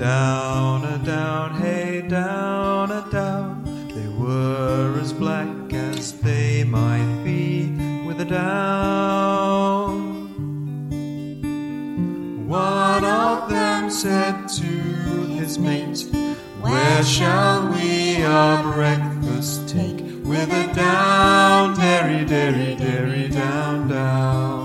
Down a down, hey, down a down. They were as black as they might be with a down. One of them said to his mate, Where shall we our breakfast take? With a down, dairy, dairy, dairy, down, down.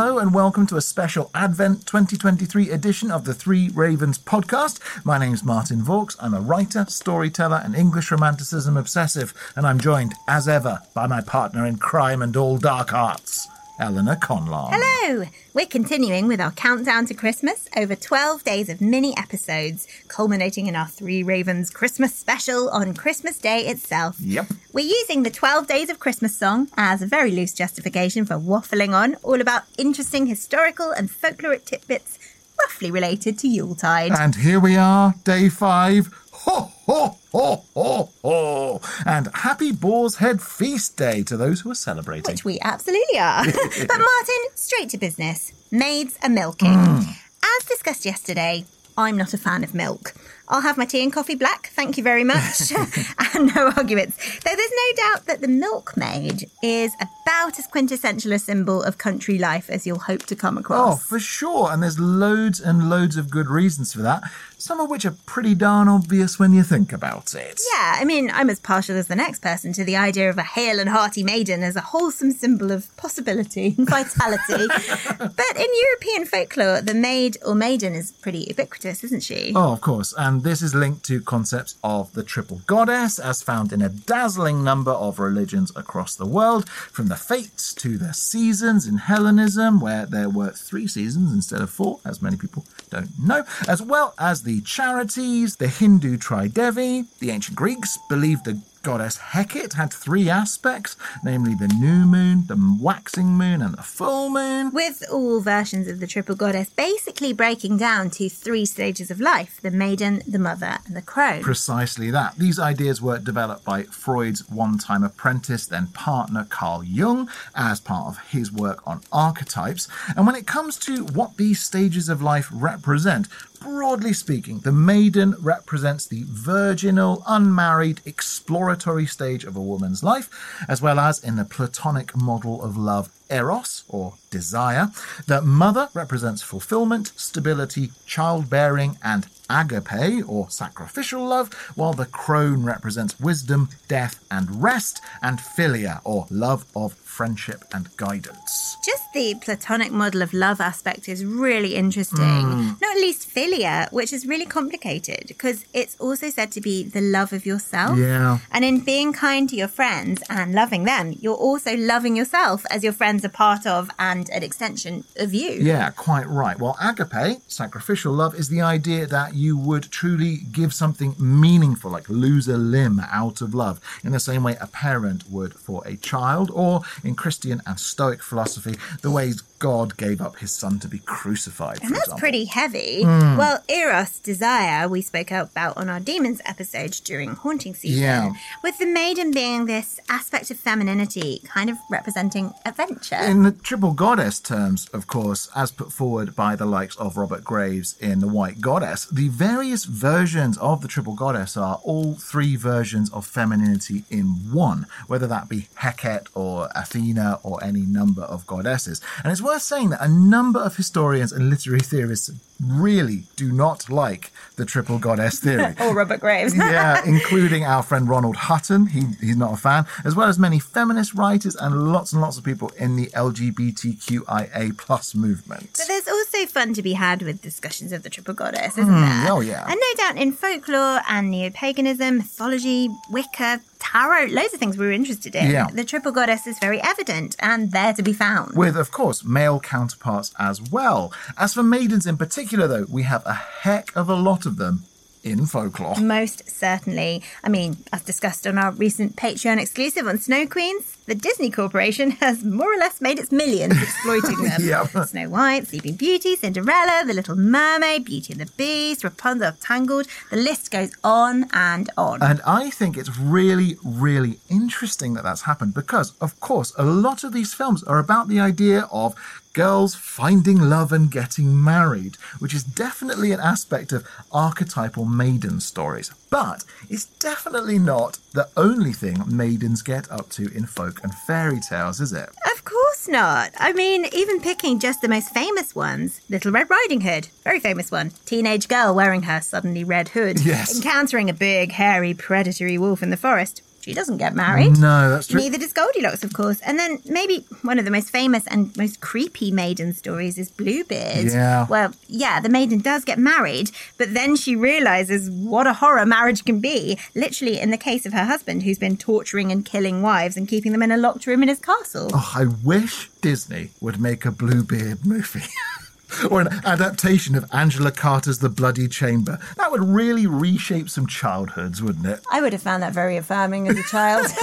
Hello and welcome to a special Advent 2023 edition of the Three Ravens podcast. My name's Martin Vaux. I'm a writer, storyteller, and English romanticism obsessive, and I'm joined, as ever, by my partner in crime and all dark arts, Eleanor Conlon. Hello! We're continuing with our countdown to Christmas over 12 days of mini episodes, culminating in our Three Ravens Christmas special on Christmas Day itself. Yep. We're using the 12 Days of Christmas song as a very loose justification for waffling on, all about interesting historical and folkloric tidbits roughly related to Yuletide. And here we are, day five. Ho, ho, ho, ho, ho. And happy Boar's Head Feast Day to those who are celebrating. Which we absolutely are. but Martin, straight to business. Maids are milking. Mm. As discussed yesterday, I'm not a fan of milk. I'll have my tea and coffee black, thank you very much. and no arguments. Though there's no doubt that the milkmaid is about as quintessential a symbol of country life as you'll hope to come across. Oh, for sure. And there's loads and loads of good reasons for that, some of which are pretty darn obvious when you think about it. Yeah, I mean, I'm as partial as the next person to the idea of a hale and hearty maiden as a wholesome symbol of possibility and vitality. but in European folklore, the maid or maiden is pretty ubiquitous, isn't she? Oh, of course. And this is linked to concepts of the triple goddess, as found in a dazzling number of religions across the world, from the fates to the seasons in Hellenism, where there were three seasons instead of four, as many people don't know, as well as the Charites, the Hindu Tridevi. The ancient Greeks believed the goddess Hecate had three aspects, namely the new moon, the waxing moon, and the full moon. With all versions of the triple goddess basically breaking down to three stages of life the maiden, the mother, and the crone. Precisely that. These ideas were developed by Freud's one time apprentice, then partner Carl Jung, as part of his work on archetypes. And when it comes to what these stages of life represent, broadly speaking, the maiden represents the virginal, unmarried, exploratory stage of a woman's life, as well as in the Platonic model of love, eros, or desire. The mother represents fulfillment, stability, childbearing, and agape, or sacrificial love, while the crone represents wisdom, death, and rest, and philia, or love of friendship and guidance. Just the platonic model of love aspect is really interesting. Mm. Not least philia, which is really complicated because it's also said to be the love of yourself. Yeah. And in being kind to your friends and loving them, you're also loving yourself as your friends are part of and an extension of you. Yeah, quite right. Well, agape, sacrificial love, is the idea that you would truly give something meaningful, like lose a limb out of love, in the same way a parent would for a child, or in Christian and Stoic philosophy, the ways God gave up his son to be crucified. And that's example. pretty heavy. Mm. Well, Eros, desire, we spoke about on our demons episode during haunting season. Yeah. With the maiden being this aspect of femininity, kind of representing adventure. In the triple goddess terms, of course, as put forward by the likes of Robert Graves in The White Goddess, the various versions of the triple goddess are all three versions of femininity in one, whether that be Hecate or Athena or any number of goddesses. And it's worth saying that a number of historians and literary theorists really do not like the triple goddess theory. or Robert Graves. yeah, including our friend Ronald Hutton. He, he's not a fan, as well as many feminist writers and lots and lots of people in the LGBTQIA plus movement. But there's also fun to be had with discussions of the triple goddess, isn't Mm, there? oh, yeah. And no doubt in folklore and neo paganism, mythology, Wicca, tarot, loads of things we were interested in. Yeah. The triple goddess is very evident and there to be found. With, of course, male counterparts as well. As for maidens in particular, though, we have a heck of a lot of them in folklore. Most certainly. I mean, as discussed on our recent Patreon exclusive on Snow Queens, the Disney Corporation has more or less made its millions exploiting them. Yep. Snow White, Sleeping Beauty, Cinderella, The Little Mermaid, Beauty and the Beast, Rapunzel, Tangled. The list goes on and on. And I think it's really, really interesting that that's happened because, of course, a lot of these films are about the idea of girls finding love and getting married, which is definitely an aspect of archetypal maiden stories. But it's definitely not the only thing maidens get up to in folk and fairy tales, is it? Of course not. I mean, even picking just the most famous ones Little Red Riding Hood, very famous one. Teenage girl wearing her suddenly red hood. Yes. Encountering a big, hairy, predatory wolf in the forest. She doesn't get married. No, that's true. Neither does Goldilocks, of course. And then maybe one of the most famous and most creepy maiden stories is Bluebeard. Yeah. Well, yeah, the maiden does get married, but then she realizes what a horror marriage can be. Literally, in the case of her husband, who's been torturing and killing wives and keeping them in a locked room in his castle. Oh, I wish Disney would make a Bluebeard movie. or an adaptation of Angela Carter's The Bloody Chamber. That would really reshape some childhoods, wouldn't it? I would have found that very affirming as a child.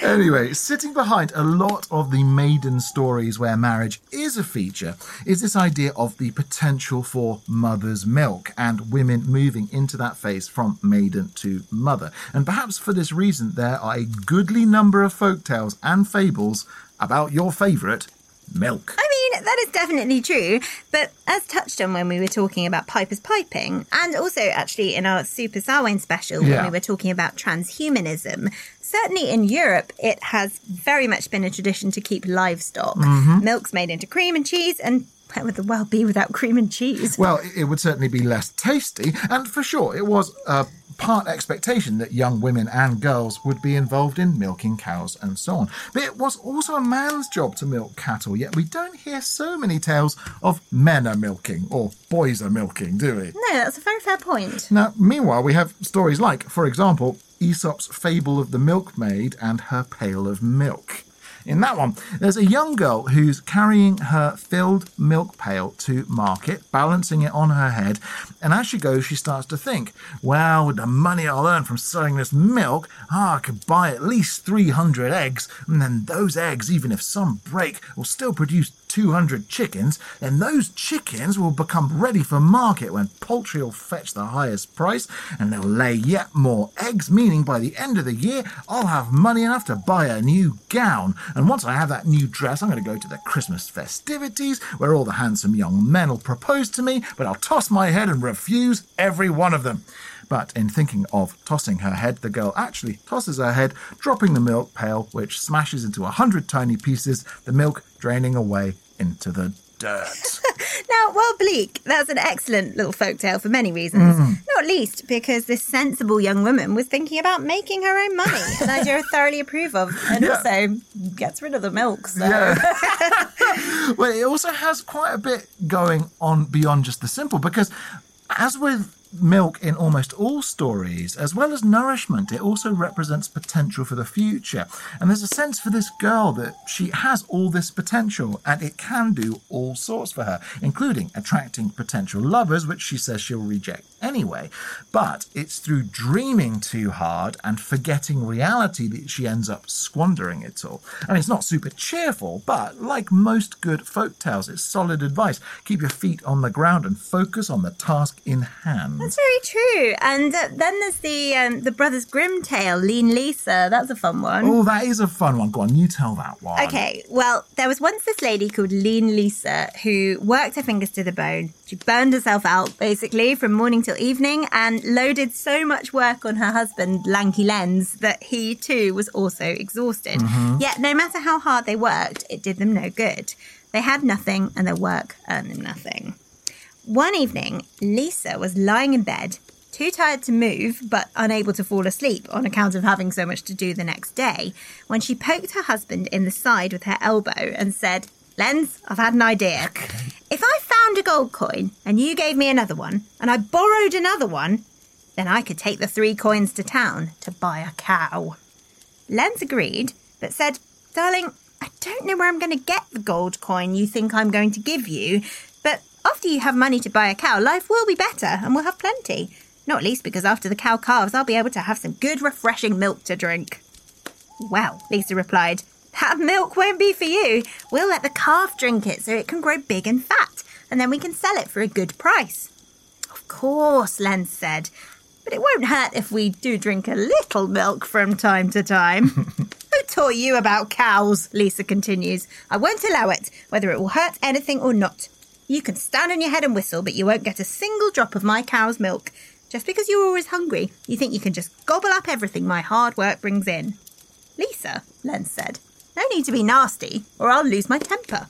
Anyway, sitting behind a lot of the maiden stories where marriage is a feature is this idea of the potential for mother's milk and women moving into that phase from maiden to mother. And perhaps for this reason, there are a goodly number of folk tales and fables about your favourite milk. I mean, that is definitely true. But as touched on when we were talking about Piper's piping, and also actually in our Super Samhain special Yeah. when we were talking about transhumance, certainly in Europe, it has very much been a tradition to keep livestock. Mhm. Milk's made into cream and cheese, and where would the world be without cream and cheese? Well, it- it would certainly be less tasty, and for sure, it was a part expectation that young women and girls would be involved in milking cows and so on. But it was also a man's job to milk cattle, yet we don't hear so many tales of men are milking or boys are milking, do we? No, that's a very fair point. Now, meanwhile, we have stories like, for example, Aesop's fable of the milkmaid and her pail of milk. In that one, there's a young girl who's carrying her filled milk pail to market, balancing it on her head, and as she goes, she starts to think, well, with the money I'll earn from selling this milk, ah, I could buy at least 300 eggs, and then those eggs, even if some break, will still produce 200 chickens, then those chickens will become ready for market when poultry will fetch the highest price and they'll lay yet more eggs, meaning by the end of the year, I'll have money enough to buy a new gown. And once I have that new dress, I'm going to go to the Christmas festivities where all the handsome young men will propose to me, but I'll toss my head and refuse every one of them. But in thinking of tossing her head, the girl actually tosses her head, dropping the milk pail, which smashes into a hundred tiny pieces, the milk draining away into the dirt. Now, while bleak, that's an excellent little folk tale for many reasons. Mm. Not least because this sensible young woman was thinking about making her own money, an idea I thoroughly approve of, and also gets rid of the milk. So. well, it also has quite a bit going on beyond just the simple because, as with milk in almost all stories, as well as nourishment, it also represents potential for the future. And there's a sense for this girl that she has all this potential and it can do all sorts for her, including attracting potential lovers, which she says she'll reject anyway. But it's through dreaming too hard and forgetting reality that she ends up squandering it all. And it's not super cheerful, but like most good folk tales, it's solid advice. Keep your feet on the ground and focus on the task in hand. That's very true. And uh, then there's the um, the Brothers Grimm tale, Lean Lisa. That's a fun one. Oh, that is a fun one. Go on, you tell that one. Okay, well, there was once this lady called Lean Lisa who worked her fingers to the bone. She burned herself out basically from morning till evening and loaded so much work on her husband, Lanky Lenz, that he too was also exhausted. Yet, no matter how hard they worked, it did them no good. They had nothing and their work earned them nothing. One evening, Lisa was lying in bed, too tired to move, but unable to fall asleep on account of having so much to do the next day, when she poked her husband in the side with her elbow and said, Lenz, I've had an idea. If I found a gold coin and you gave me another one, and I borrowed another one, then I could take the three coins to town to buy a cow. Lenz agreed, but said, Darling, I don't know where I'm going to get the gold coin you think I'm going to give you, after you have money to buy a cow, life will be better and we'll have plenty. Not least because after the cow calves, I'll be able to have some good, refreshing milk to drink. Well, Lisa replied, that milk won't be for you. We'll let the calf drink it so it can grow big and fat, and then we can sell it for a good price. Of course, Len said, but it won't hurt if we do drink a little milk from time to time. Who taught you about cows? Lisa continues. I won't allow it, whether it will hurt anything or not. You can stand on your head and whistle, but you won't get a single drop of my cow's milk. Just because you're always hungry, you think you can just gobble up everything my hard work brings in. Lisa, Len said, no need to be nasty, or I'll lose my temper.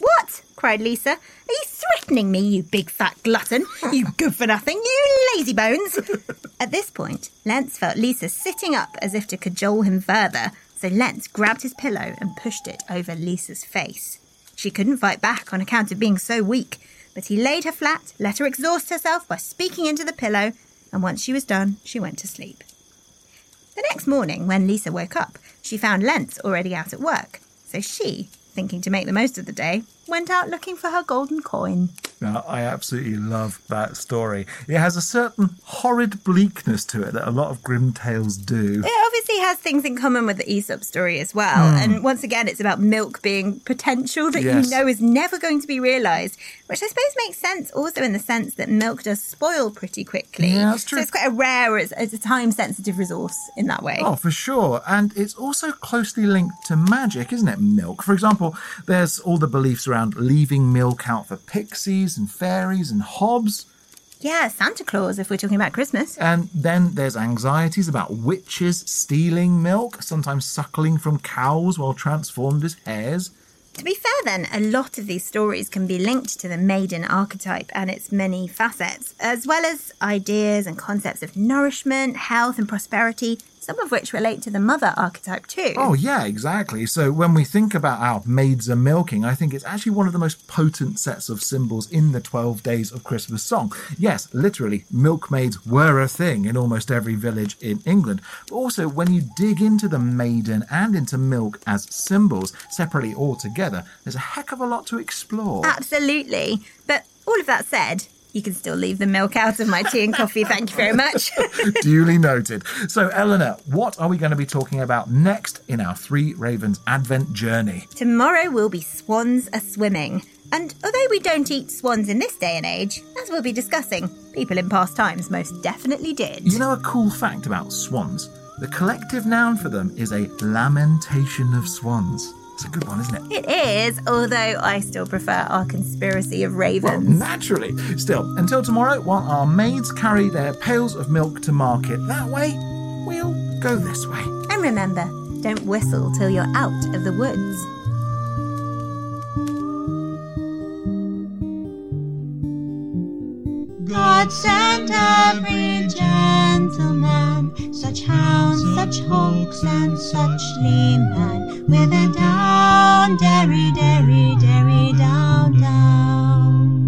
What? cried Lisa. Are you threatening me, you big fat glutton? You good for nothing, you lazy bones! At this point, Lenz felt Lisa sitting up as if to cajole him further, so Lenz grabbed his pillow and pushed it over Lisa's face. She couldn't fight back on account of being so weak, but he laid her flat, let her exhaust herself by speaking into the pillow, and once she was done, she went to sleep. The next morning, when Lisa woke up, she found Lenz already out at work. So she, thinking to make the most of the day, went out looking for her golden coin. Now, I absolutely love that story. It has a certain horrid bleakness to it that a lot of Grimm tales do. It has things in common with the Aesop story as well. Hmm. And once again, it's about milk being potential that Yes. you know is never going to be realised, which I suppose makes sense also in the sense that milk does spoil pretty quickly. Yeah, that's true. So it's quite a rare, it's, it's a time sensitive resource in that way. Oh, for sure. And it's also closely linked to magic, isn't it? Milk. For example, there's all the beliefs around leaving milk out for pixies and fairies and hobs. Yeah, Santa Claus, if we're talking about Christmas. And then there's anxieties about witches stealing milk, sometimes suckling from cows while transformed as hares. To be fair, then, a lot of these stories can be linked to the maiden archetype and its many facets, as well as ideas and concepts of nourishment, health, and prosperity, some of which relate to the mother archetype too. Oh, yeah, exactly. So when we think about how maids are milking, I think it's actually one of the most potent sets of symbols in the 12 Days of Christmas song. Yes, literally, milkmaids were a thing in almost every village in England. But also, when you dig into the maiden and into milk as symbols, separately or together, there's a heck of a lot to explore. Absolutely. But all of that said, you can still leave the milk out of my tea and coffee. Thank you very much. Duly noted. So, Eleanor, what are we going to be talking about next in our Three Ravens Advent journey? Tomorrow will be swans a swimming. And although we don't eat swans in this day and age, as we'll be discussing, people in past times most definitely did. You know a cool fact about swans? The collective noun for them is a lamentation of swans. It's a good one, isn't it? It is, although I still prefer our conspiracy of Well, ravens. naturally. Still, until tomorrow, while our maids carry their pails of milk to market that way, we'll go this way. and remember, don't whistle till you're out of the woods. God sent every gentleman, such hounds, such hawks, and such leman, with a down, derry, derry, derry, down, down.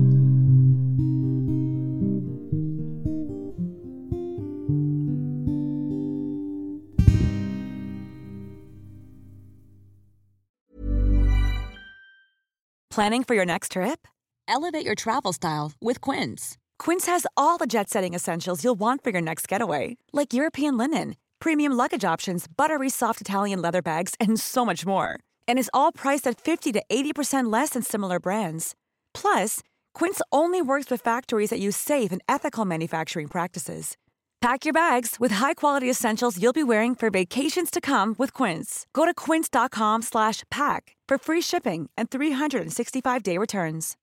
Planning for your next trip? Elevate your travel style with Quince. Quince has all the jet setting essentials you'll want for your next getaway, like European linen, premium luggage options, buttery soft Italian leather bags, and so much more. And is all priced at 50 to 80% less than similar brands. Plus, Quince only works with factories that use safe and ethical manufacturing practices. Pack your bags with high-quality essentials you'll be wearing for vacations to come with Quince. Go to quince.com slash pack for free shipping and 365-day returns.